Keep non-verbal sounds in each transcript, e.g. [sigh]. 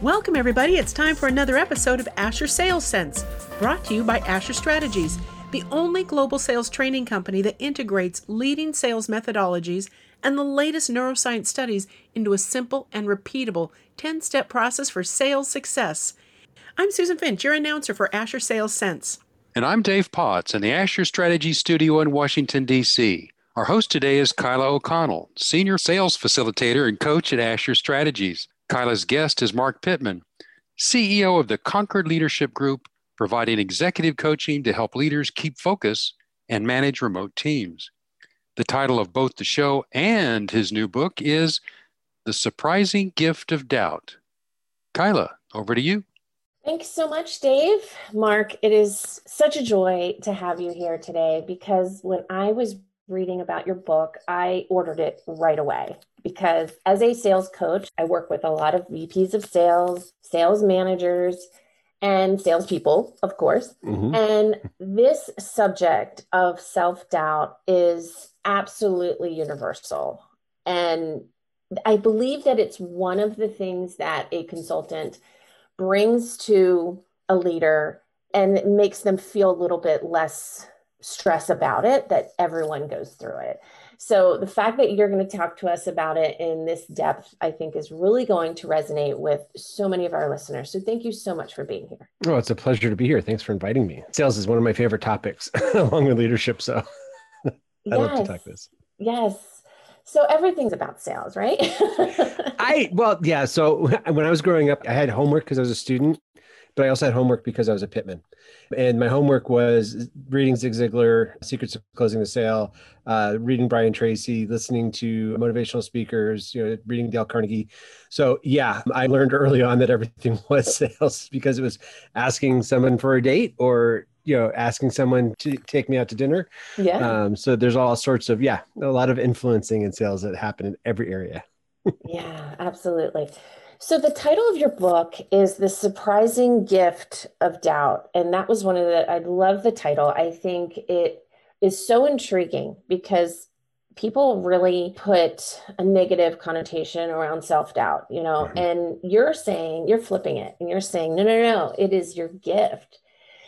Welcome, everybody. It's time for another episode of Asher Sales Sense, brought to you by Asher Strategies, the only global sales training company that integrates leading sales methodologies and the latest neuroscience studies into a simple and repeatable 10 step process for sales success. I'm Susan Finch, your announcer for Asher Sales Sense. And I'm Dave Potts in the Asher Strategy Studio in Washington, D.C. Our host today is Kyla O'Connell, Senior Sales Facilitator and Coach at Asher Strategies. Kyla's guest is Marc Pitman, CEO of the Concord Leadership Group, providing executive coaching to help leaders keep focus and manage remote teams. The title of both the show and his new book is The Surprising Gift of Doubt. Kyla, over to you. Thanks so much, Dave. Marc, it is such a joy to have you here today because when I was reading about your book, I ordered it right away because as a sales coach, I work with a lot of VPs of sales, sales managers, and salespeople, of course. Mm-hmm. And this subject of self doubt is absolutely universal. And I believe that it's one of the things that a consultant brings to a leader and it makes them feel a little bit less stress about it that everyone goes through it so the fact that you're going to talk to us about it in this depth i think is really going to resonate with so many of our listeners so thank you so much for being here oh it's a pleasure to be here thanks for inviting me sales is one of my favorite topics [laughs] along with leadership so [laughs] i yes. love to talk this yes so everything's about sales, right? [laughs] I well, yeah. So when I was growing up, I had homework because I was a student, but I also had homework because I was a pitman. And my homework was reading Zig Ziglar, Secrets of Closing the Sale, uh, reading Brian Tracy, listening to motivational speakers, you know, reading Dale Carnegie. So yeah, I learned early on that everything [laughs] was sales because it was asking someone for a date or you know asking someone to take me out to dinner yeah um, so there's all sorts of yeah a lot of influencing in sales that happen in every area [laughs] yeah absolutely so the title of your book is the surprising gift of doubt and that was one of the i love the title i think it is so intriguing because people really put a negative connotation around self-doubt you know mm-hmm. and you're saying you're flipping it and you're saying no no no it is your gift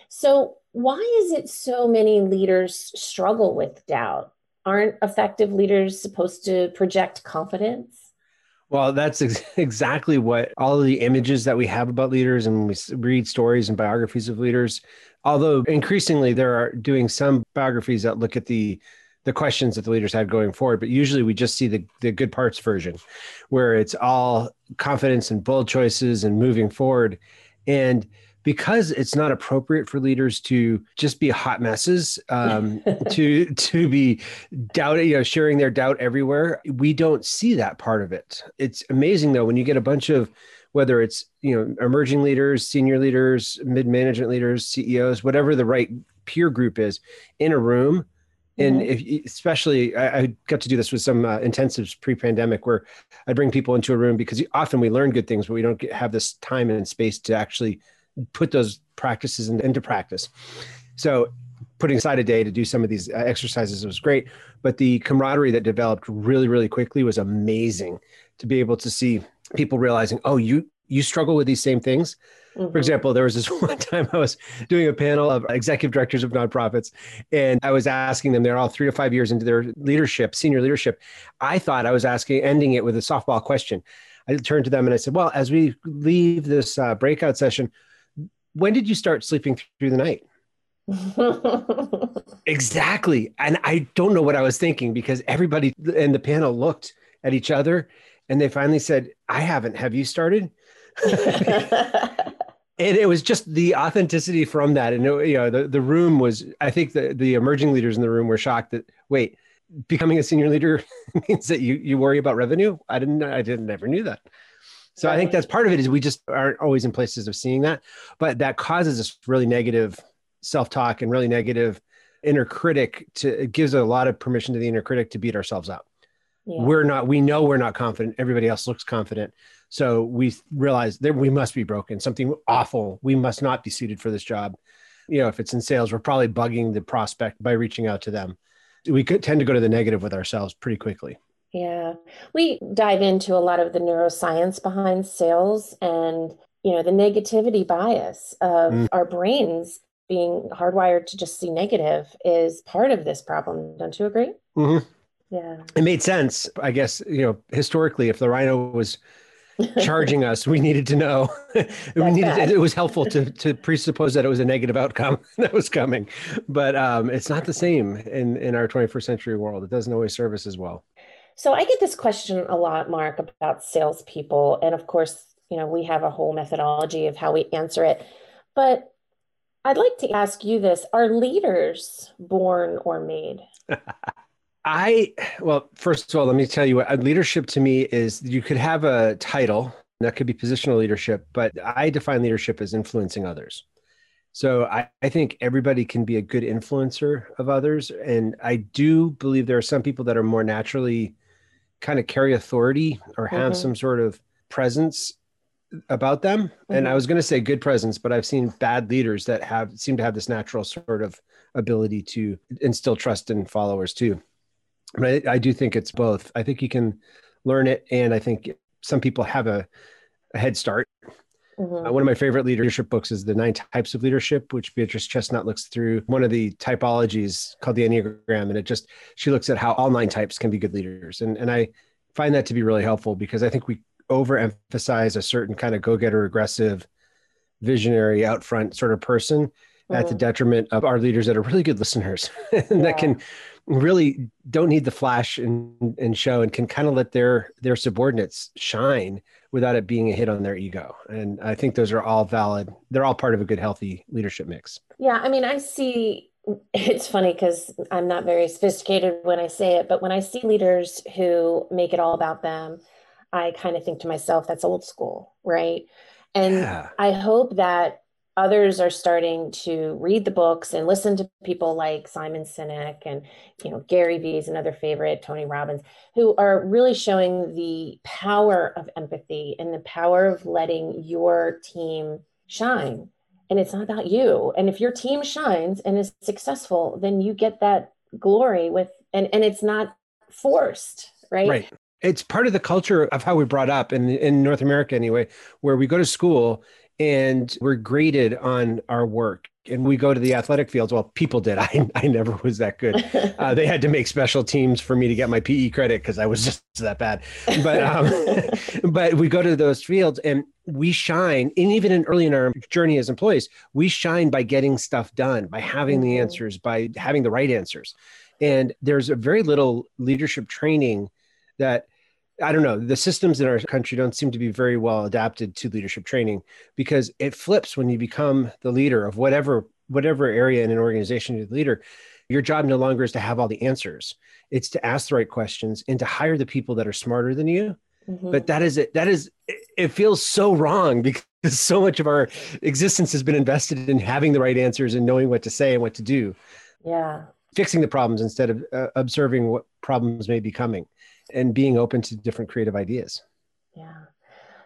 so why is it so many leaders struggle with doubt? Aren't effective leaders supposed to project confidence? Well, that's ex- [laughs] exactly what all of the images that we have about leaders and we read stories and biographies of leaders. Although increasingly there are doing some biographies that look at the the questions that the leaders had going forward, but usually we just see the the good parts version where it's all confidence and bold choices and moving forward. And because it's not appropriate for leaders to just be hot messes um, [laughs] to to be doubting you know sharing their doubt everywhere we don't see that part of it it's amazing though when you get a bunch of whether it's you know emerging leaders senior leaders mid management leaders ceos whatever the right peer group is in a room and mm-hmm. if, especially I, I, got to do this with some uh, intensives pre-pandemic where i bring people into a room because often we learn good things but we don't get, have this time and space to actually put those practices into practice. So putting aside a day to do some of these uh, exercises was great, but the camaraderie that developed really, really quickly was amazing to be able to see people realizing, oh, you you struggle with these same things. Mm-hmm. For example, there was this [laughs] one time I was doing a panel of executive directors of nonprofits, and I was asking them, they're all three to five years into their leadership, senior leadership. I thought I was asking, ending it with a softball question. I turned to them and I said, Well, as we leave this uh, breakout session, when did you start sleeping through the night? [laughs] exactly. And I don't know what I was thinking because everybody in the panel looked at each other and they finally said, I haven't. Have you started? [laughs] and it was just the authenticity from that. And it, you know, the, the room was, I think the, the emerging leaders in the room were shocked that, wait, becoming a senior leader [laughs] means that you, you worry about revenue. I didn't, I didn't never knew that. So I think that's part of it is we just aren't always in places of seeing that, but that causes this really negative self-talk and really negative inner critic to it gives a lot of permission to the inner critic to beat ourselves up. Yeah. We're not, we know we're not confident. Everybody else looks confident. So we realize that we must be broken, something awful. We must not be suited for this job. You know, if it's in sales, we're probably bugging the prospect by reaching out to them. We could tend to go to the negative with ourselves pretty quickly. Yeah. We dive into a lot of the neuroscience behind sales and, you know, the negativity bias of mm. our brains being hardwired to just see negative is part of this problem. Don't you agree? Mm-hmm. Yeah. It made sense. I guess, you know, historically, if the rhino was [laughs] charging us, we needed to know. [laughs] we needed it was helpful to to [laughs] presuppose that it was a negative outcome that was coming. But um, it's not the same in, in our 21st century world. It doesn't always serve us as well. So I get this question a lot, Marc, about salespeople. And of course, you know, we have a whole methodology of how we answer it. But I'd like to ask you this Are leaders born or made? [laughs] I, well, first of all, let me tell you what uh, leadership to me is you could have a title that could be positional leadership, but I define leadership as influencing others. So I, I think everybody can be a good influencer of others. And I do believe there are some people that are more naturally kind of carry authority or have mm-hmm. some sort of presence about them. Mm-hmm. And I was going to say good presence, but I've seen bad leaders that have seem to have this natural sort of ability to instill trust in followers too. But I, I do think it's both. I think you can learn it, and I think some people have a, a head start. Mm-hmm. Uh, one of my favorite leadership books is The Nine Types of Leadership, which Beatrice Chestnut looks through one of the typologies called the Enneagram. And it just, she looks at how all nine types can be good leaders. And, and I find that to be really helpful because I think we overemphasize a certain kind of go getter, aggressive, visionary, out front sort of person mm-hmm. at the mm-hmm. detriment of our leaders that are really good listeners [laughs] and yeah. that can really don't need the flash and, and show and can kind of let their their subordinates shine without it being a hit on their ego. And I think those are all valid. They're all part of a good, healthy leadership mix. Yeah. I mean, I see it's funny because I'm not very sophisticated when I say it, but when I see leaders who make it all about them, I kind of think to myself, that's old school, right? And yeah. I hope that others are starting to read the books and listen to people like Simon Sinek and you know Gary Vee is another favorite, Tony Robbins, who are really showing the power of empathy and the power of letting your team shine. And it's not about you. And if your team shines and is successful, then you get that glory with and and it's not forced, right? Right. It's part of the culture of how we brought up in in North America anyway, where we go to school and we're graded on our work. And we go to the athletic fields. Well people did. [laughs] I, I never was that good. [laughs] Uh, they had to make special teams for me to get my pe credit because i was [laughs] just that bad. But um, but we go to those fields and we shine and even in early in our journey as employees we shine by getting stuff done by having the mm-hmm. answers by having the right answers. And there's a very little leadership training that I don't know. The systems in our country don't seem to be very well adapted to leadership training because it flips when you become the leader of whatever whatever area in an organization you're the leader. Your job no longer is to have all the answers. It's to ask the right questions and to hire the people that are smarter than you. Mm-hmm. But that is it. That is it feels so wrong [laughs] because so much of our existence has been invested in having the right answers and knowing what to say and what to do. Yeah. Fixing the problems instead of uh, observing what problems may be coming and being open to different creative ideas. Yeah.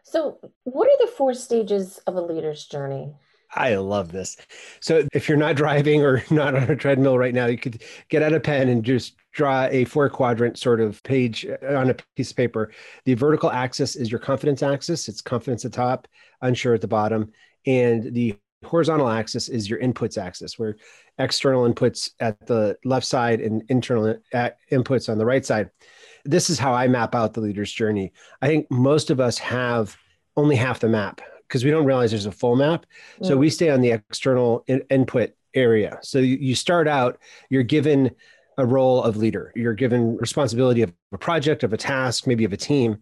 So, what are the four stages of a leader's journey? I love this. So, if you're not driving or [laughs] not on a treadmill right now, you could get out a pen and just draw a four quadrant sort of page uh, on a piece of paper. The vertical axis is your confidence axis, it's confidence at the top, unsure at the bottom. And the horizontal axis is your inputs axis, where external inputs at the left side and internal uh, inputs on the right side this is how I map out the leader's journey. I think most of us have only half the map because we don't realize there's a full map. So mm. we stay on the external in- input area. So you, you start out, you're given a role of leader. You're given responsibility of a project, of a task, maybe of a team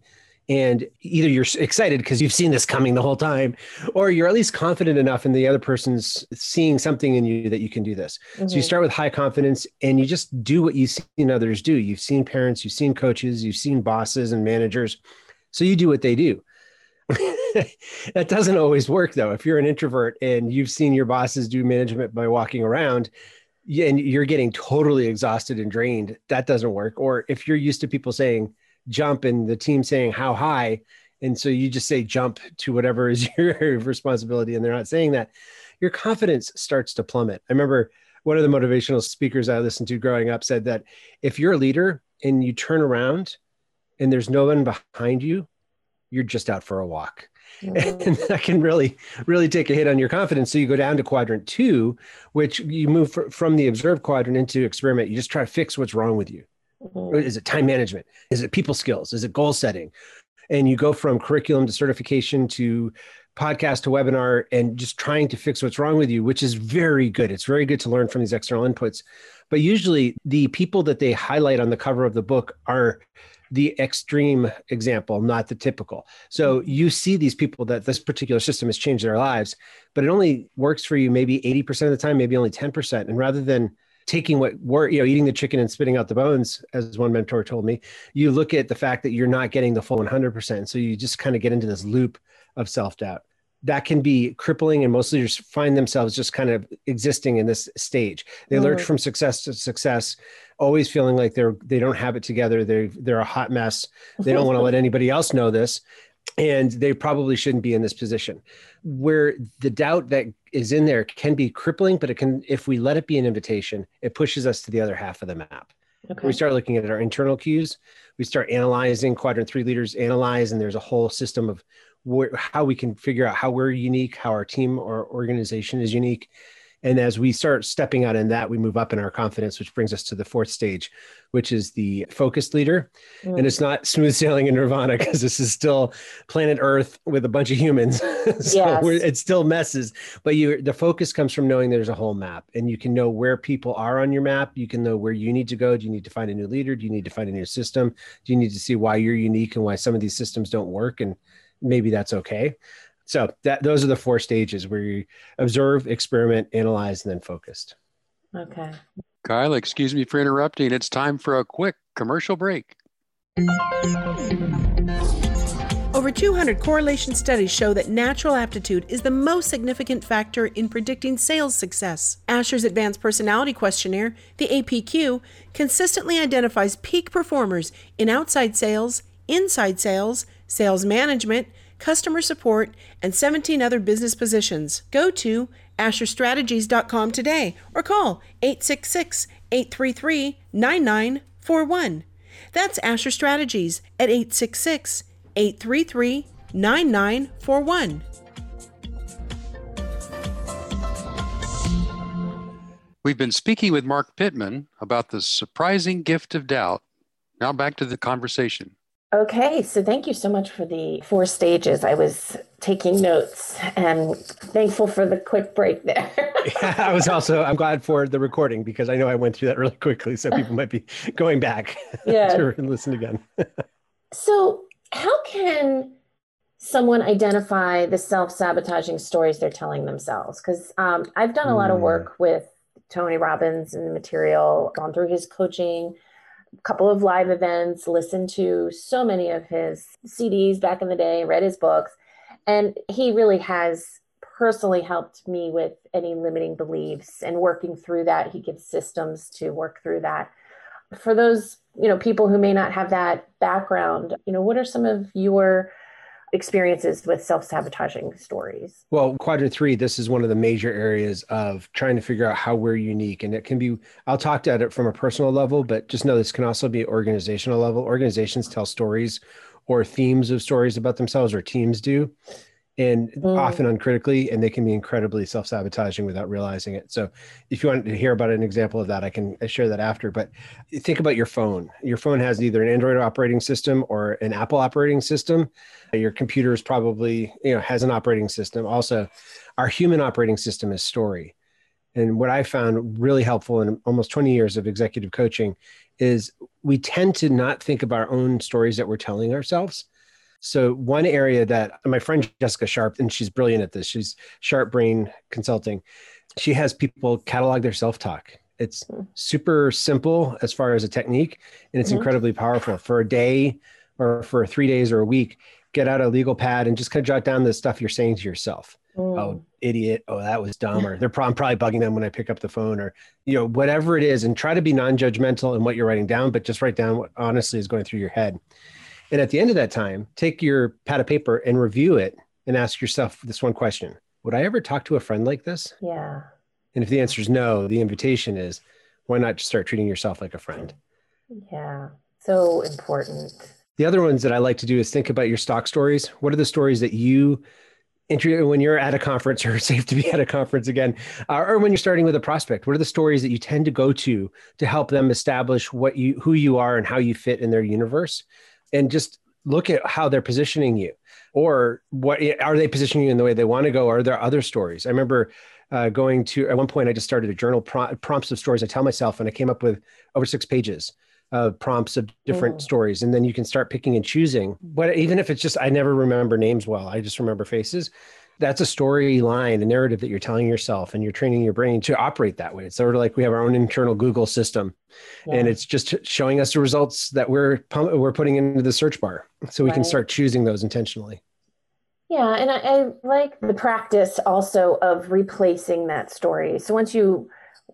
and either you're excited because you've seen this coming the whole time or you're at least confident enough in the other person's seeing something in you that you can do this. Mm-hmm. so you mm-hmm. start with high confidence and you just do what you've seen others do. You've seen parents you've seen coaches you've seen bosses and managers. So you do what they do. [laughs] That doesn't always work though. If you're an introvert and you've seen your bosses do management by walking around and you're getting totally exhausted and drained that doesn't work. Or if you're used to people saying jump and the team saying how high and so you just say jump to whatever is [laughs] your responsibility and they're not saying that your confidence starts to plummet i remember one of the motivational speakers i listened to growing up said that if you're a leader and you turn around and there's no one behind you, you're just out for a walk. Mm-hmm. And that can really, really take a hit on your confidence. So you go down to quadrant two, which you move from the observed quadrant into experiment. You just try to fix what's wrong with you. Mm-hmm. Is it time management? Is it people skills? Is it goal setting? And you go from curriculum to certification to podcast to webinar and just trying to fix what's wrong with you, which is very good. It's very good to learn from these external inputs. But usually the people that they highlight on the cover of the book are the extreme example, not the typical. So mm-hmm. you see these people that this particular system has changed their lives, but it only works for you maybe 80% of the time, maybe only 10%. And rather than taking what we're, you know, eating the chicken and spitting out the bones, as one mentor told me, you look at the fact that you're not getting the full 100%. So you just kind of get into this loop of self doubt that can be crippling and most leaders find themselves just kind of existing in this stage. They lurch mm-hmm. from success to success always feeling like they're they don't have it together. They're they're a hot mess. They don't want to [laughs] let anybody else know this and they probably shouldn't be in this position where the doubt that is in there can be crippling but it can if we let it be an invitation it pushes us to the other half of the map okay. we start looking at our internal cues we start analyzing quadrant three leaders analyze and there's a whole system of where, how we can figure out how we're unique, how our team or organization is unique. And as we start stepping out in that, we move up in our confidence, which brings us to the fourth stage, which is the focused leader. Mm. And it's not smooth sailing in nirvana because this is still planet Earth with a bunch of humans. [laughs] so yes. it still messes. But you, the focus comes from knowing there's a whole map, and you can know where people are on your map. You can know where you need to go. Do you need to find a new leader? Do you need to find a new system? Do you need to see why you're unique and why some of these systems don't work? And maybe that's okay. So that those are the four stages where you observe, experiment, analyze, and then focused. Okay. Kyla, excuse me for interrupting. It's time for a quick commercial break. Over 200 correlation studies show that natural aptitude is the most significant factor in predicting sales success. Asher's Advanced Personality Questionnaire, the APQ, consistently identifies peak performers in outside sales, inside sales, sales management, customer support, and 17 other business positions. Go to AsherStrategies.com today or call 866 833 9941. That's Asher Strategies at 866 833 9941. We've been speaking with Marc Pitman about the surprising gift of doubt. Now back to the conversation. Okay, so thank you so much for the four stages. I was taking notes and thankful for the quick break there. [laughs] yeah, I was also I'm glad for the recording because I know I went through that really quickly, so people might be [laughs] going back [laughs] yeah. to listen again. so, how can someone identify the self-sabotaging stories they're telling themselves? Because um, I've done a lot of hmm. work with Tony Robbins and the material, gone through his coaching couple of live events, listened to so many of his CDs back in the day, read his books, and he really has personally helped me with any limiting beliefs and working through that. He gives systems to work through that. For those, you know, people who may not have that background, you know, what are some of your experiences with self-sabotaging stories? Well quadrant three this is one of the major areas of trying to figure out how we're unique and it can be i'll talk to it from a personal level but just know this can also be organizational level. Organizations tell stories or themes of stories about themselves or teams do and mm. often uncritically, and they can be incredibly self-sabotaging without realizing it. So, if you want to hear about an example of that, I can share that after. But think about your phone. Your phone has either an Android operating system or an Apple operating system. Your computer is probably you know has an operating system. Also, our human operating system is story. And what I found really helpful in almost 20 years of executive coaching is we tend to not think of our own stories that we're telling ourselves so one area that my friend Jessica Sharp, and she's brilliant at this. She's Sharp Brain Consulting. She has people catalog their self-talk. It's hmm. super simple as far as a technique, and it's mm-hmm. incredibly powerful. For a day or for three days or a week, get out a legal pad and just kind of jot down the stuff you're saying to yourself. Mm. Oh, idiot. Oh, that was dumb. Or they're I'm probably bugging them when I pick up the phone or, you know, whatever it is. And try to be non judgmental in what you're writing down, but just write down what honestly is going through your head. And at the end of that time, take your pad of paper and review it and ask yourself this one question Would I ever talk to a friend like this? Yeah. And if the answer is no, the invitation is why not just start treating yourself like a friend? Yeah. So important. The other ones that I like to do is think about your stock stories. What are the stories that you when you're at a conference [laughs] or safe to be at a conference again, uh, or when you're starting with a prospect? What are the stories that you tend to go to to help them establish what you who you are and how you fit in their universe? And just look at how they're positioning you or what are they positioning you in the way they want to go? Are there other stories? I remember uh, going to at one point I just started a journal prompts of stories I tell myself, and I came up with over six pages of prompts of different oh. stories, and then you can start picking and choosing. But even if it's just I never remember names well, I just remember faces. That's a storyline, a narrative that you're telling yourself, and you're training your brain to operate that way. It's sort of like we have our own internal Google system, yeah. and it's just showing us the results that we're we're putting into the search bar, so we right. can start choosing those intentionally. Yeah, and I, I, like the practice also of replacing that story. So once you,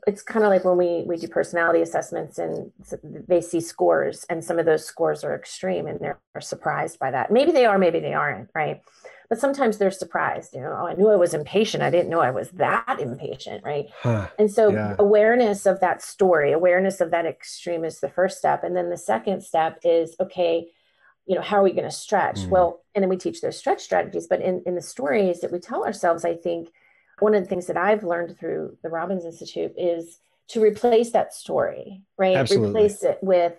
it's kind of like when we we do personality assessments and they see scores, and some of those scores are extreme, and they're surprised by that. Maybe they are, maybe they aren't, right? But sometimes they're surprised. You know, oh, I knew I was impatient. I didn't know I was that impatient, right? Huh, and so yeah. awareness of that story, awareness of that extreme is the first step, and then the second step is okay you know how are we going to stretch mm. well and then we teach those stretch strategies but in, in the stories that we tell ourselves i think one of the things that i've learned through the robbins institute is to replace that story right Absolutely. replace it with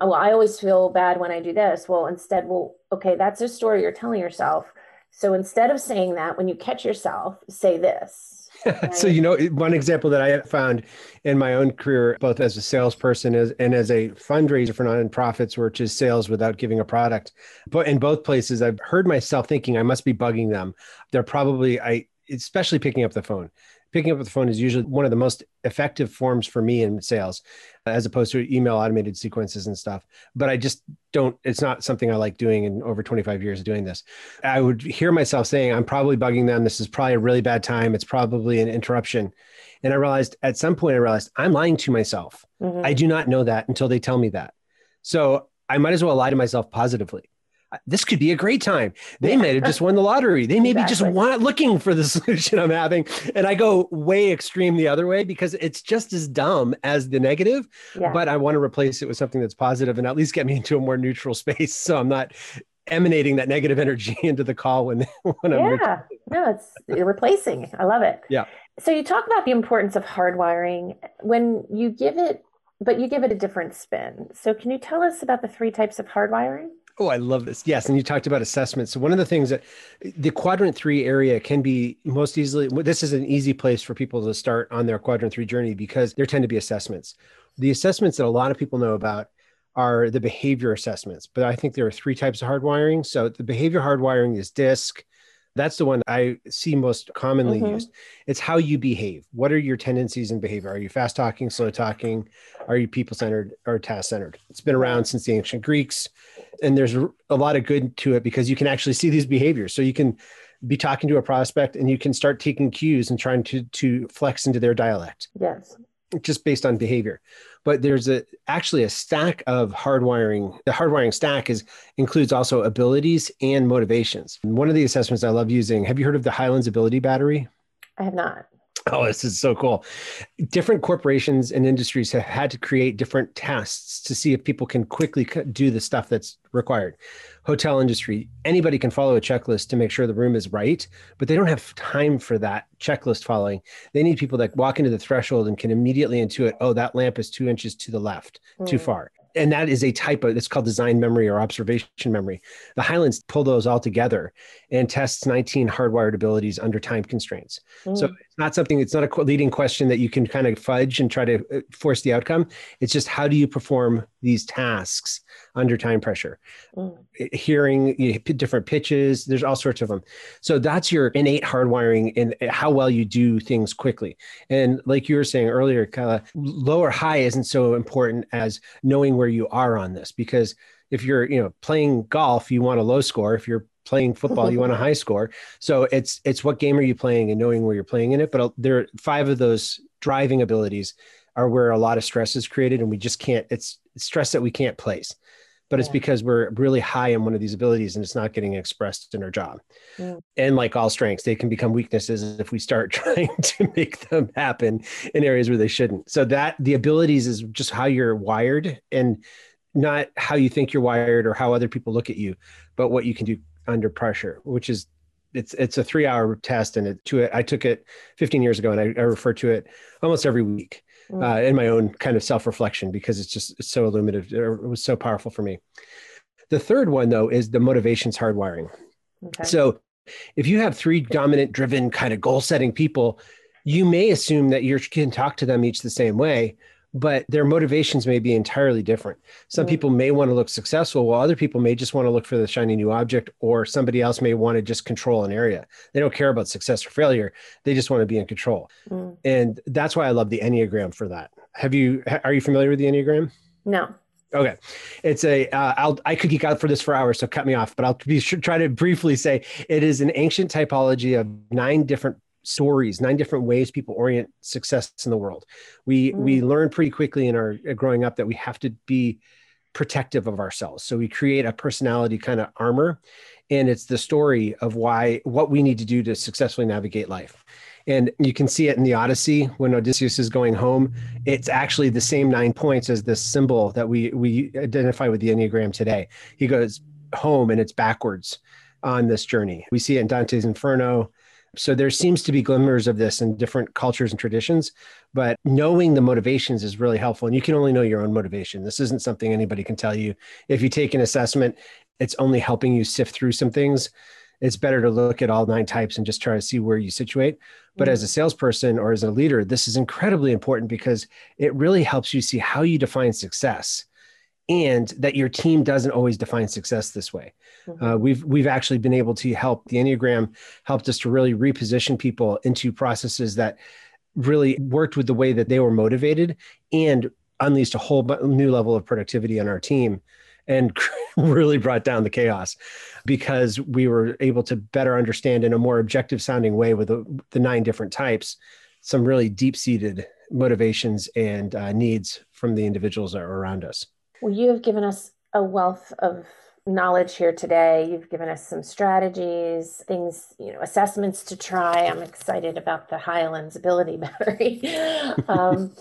oh, well i always feel bad when i do this well instead well okay that's a story you're telling yourself so instead of saying that when you catch yourself say this [laughs] so you know one example that i found in my own career both as a salesperson as, and as a fundraiser for nonprofits which is sales without giving a product but in both places i've heard myself thinking i must be bugging them. They're probably i especially picking up the phone picking up the phone is usually one of the most effective forms for me in sales as opposed to email automated sequences and stuff. But i just don't it's not something i like doing in over 25 years of doing this. I would hear myself saying i'm probably bugging them. This is probably a really bad time. It's probably an interruption. And i realized at some point i realized i'm lying to myself. Mm-hmm. i do not know that until they tell me that. So i might as well lie to myself positively this could be a great time. They yeah. may have just won the lottery. They may exactly. be just want, looking for the [laughs] solution I'm having. And I go way extreme the other way because it's just as dumb as the negative, yeah. but I want to replace it with something that's positive and at least get me into a more neutral [laughs] space. So I'm not emanating that negative energy [laughs] into the call when, when yeah. I'm. Yeah, no, it's replacing. I love it. Yeah. So you talk about the importance of hardwiring when you give it, but you give it a different spin. So can you tell us about the three types of hardwiring? Oh, I love this. Yes. And you talked about assessments. So, one of the things that the quadrant three area can be most easily, this is an easy place for people to start on their quadrant three journey because there tend to be assessments. The assessments that a lot of people know about are the behavior assessments, but I think there are three types of hardwiring. So, the behavior hardwiring is DISC, that's the one I see most commonly mm-hmm. used. It's how you behave. What are your tendencies and behavior? Are you fast talking, slow talking? Are you people centered or task centered? It's been around since the ancient Greeks. And there's a lot of good to it because you can actually see these behaviors. So you can be talking to a prospect and you can start taking cues and trying to to flex into their dialect. Yes. Just based on behavior but there's a actually a stack of hardwiring. The hardwiring stack is includes also abilities and motivations. One of the assessments I love using. Have you heard of the Highlands Ability Battery? I have not. Oh, this is so cool. Different corporations and industries have had to create different tests to see if people can quickly do the stuff that's required. Hotel industry, anybody can follow a checklist to make sure the room is right, but they don't have time for that checklist following. They need people that walk into the threshold and can immediately intuit, oh, that lamp is two inches to the left, mm. too far and that is a type of it's called design memory or observation memory. The Highlands pull those all together and tests 19 hardwired abilities under time constraints. Mm. So it's not something. It's not a leading question that you can kind of fudge and try to uh, force the outcome. It's just how do you perform these tasks under time pressure? Mm. Hearing you know, different pitches. There's all sorts of them. So that's your innate hardwiring and how well you do things quickly. And like you were saying earlier, Kyla, low or high isn't so important as knowing where where you are on this because if you're you know playing golf you want a low score if you're playing football you want a [laughs] high score so it's it's what game are you playing and knowing where you're playing in it but there are five of those driving abilities are where a lot of stress is created and we just can't it's stress that we can't place but it's because we're really high in one of these abilities and it's not getting expressed in our job. Yeah. And like all strengths, they can become weaknesses if we start [laughs] trying to make them happen in areas where they shouldn't. So that the abilities is just how you're wired and not how you think you're wired or how other people look at you, but what you can do under pressure, which is it's it's a three hour test and it to it I took it 15 years ago and I, I refer to it almost every week mm. uh, in my own kind of self reflection because it's just it's so illuminative. It was so powerful for me. The third one though is the motivations hardwiring. Okay. So if you have three dominant driven kind of goal setting people, you may assume that you can talk to them each the same way, but their motivations may be entirely different. Some mm-hmm. people may want to look successful, while other people may just want to look for the shiny new object, or somebody else may want to just control an area. They don't care about success or failure; they just want to be in control. Mm. And that's why I love the Enneagram for that. Have you? Are you familiar with the Enneagram? No. Okay, it's a. Uh, I'll I could geek out for this for hours, so cut me off. But I'll be sure, try to briefly say it is an ancient typology of nine different stories, nine different ways people orient success in the world. We mm. we learn pretty quickly in our uh, growing up that we have to be protective of ourselves. So we create a personality kind of armor, and it's the story of why what we need to do to successfully navigate life. And you can see it in the Odyssey when Odysseus is going home. It's actually the same nine points as this symbol that we we identify with the Enneagram today. He goes home and it's backwards on this journey. We see it in Dante's Inferno. So there seems to be glimmers of this in different cultures and traditions, but knowing the motivations is really helpful. And you can only know your own motivation. This isn't something anybody can tell you. If you take an assessment, it's only helping you sift through some things. It's better to look at all nine types and just try to see where you situate. But mm-hmm. as a salesperson or as a leader, this is incredibly important because it really helps you see how you define success and that your team doesn't always define success this way. Uh, we've we've actually been able to help the Enneagram helped us to really reposition people into processes that really worked with the way that they were motivated and unleashed a whole new level of productivity on our team and [laughs] really brought down the chaos because we were able to better understand in a more objective sounding way with the, the nine different types some really deep seated motivations and uh, needs from the individuals that are around us. Well, you have given us a wealth of knowledge here today. You've given us some strategies, things, you know, assessments to try. I'm excited about the Highlands ability [laughs] battery. um,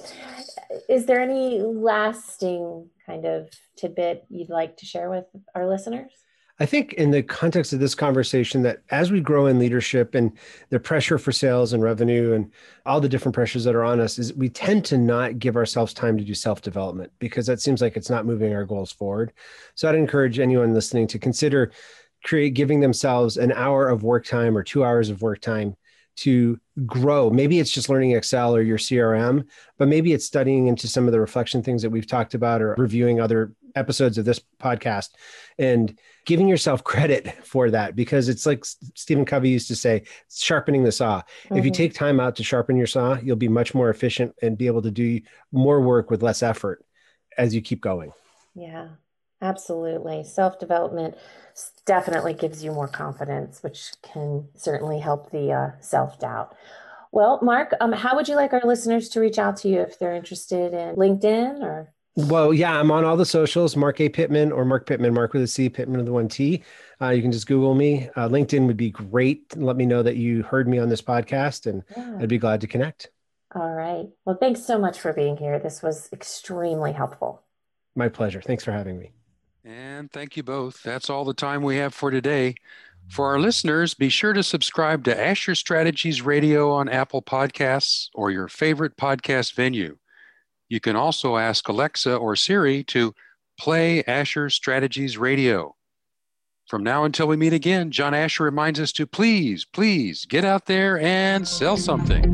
is there any lasting kind of tidbit you'd like to share with our listeners? I think in the context of this conversation that as we grow in leadership and the pressure for sales and revenue and all the different pressures that are on us is we tend to not give ourselves time to do self-development because that seems like it's not moving our goals forward. So I'd encourage anyone listening to consider create giving themselves an hour of work time or 2 hours of work time to grow. Maybe it's just learning Excel or your CRM, but maybe it's studying into some of the reflection things that we've talked about or reviewing other episodes of this podcast and giving yourself [laughs] credit for that because it's like Stephen Covey used to say, sharpening the saw. Mm-hmm. If you mm-hmm. take time out to sharpen your saw, you'll be much more efficient and be able to do more work with less effort as you keep going. Yeah, absolutely. Self development definitely gives you more confidence, which can certainly help the uh, self doubt. Well, Marc, um, how would you like our listeners to reach out to you if they're interested in LinkedIn or well, yeah, I'm on all the socials, Marc A. Pitman or Marc Pitman, Marc with a C, Pitman with the one T. Uh, you can just Google me. Uh, LinkedIn would be great. Let me know that you heard me on this podcast, and yeah. I'd be glad to connect. All right. Well, thanks so much for being here. This was extremely helpful. My pleasure. Thanks for having me. And thank you both. That's all the time we have for today. For our listeners, be sure to subscribe to Asher Strategies Radio on Apple Podcasts or your favorite podcast venue. You can also ask Alexa or Siri to play Asher Strategies Radio. From now until we meet again, John Asher reminds us to please, please get out there and sell something.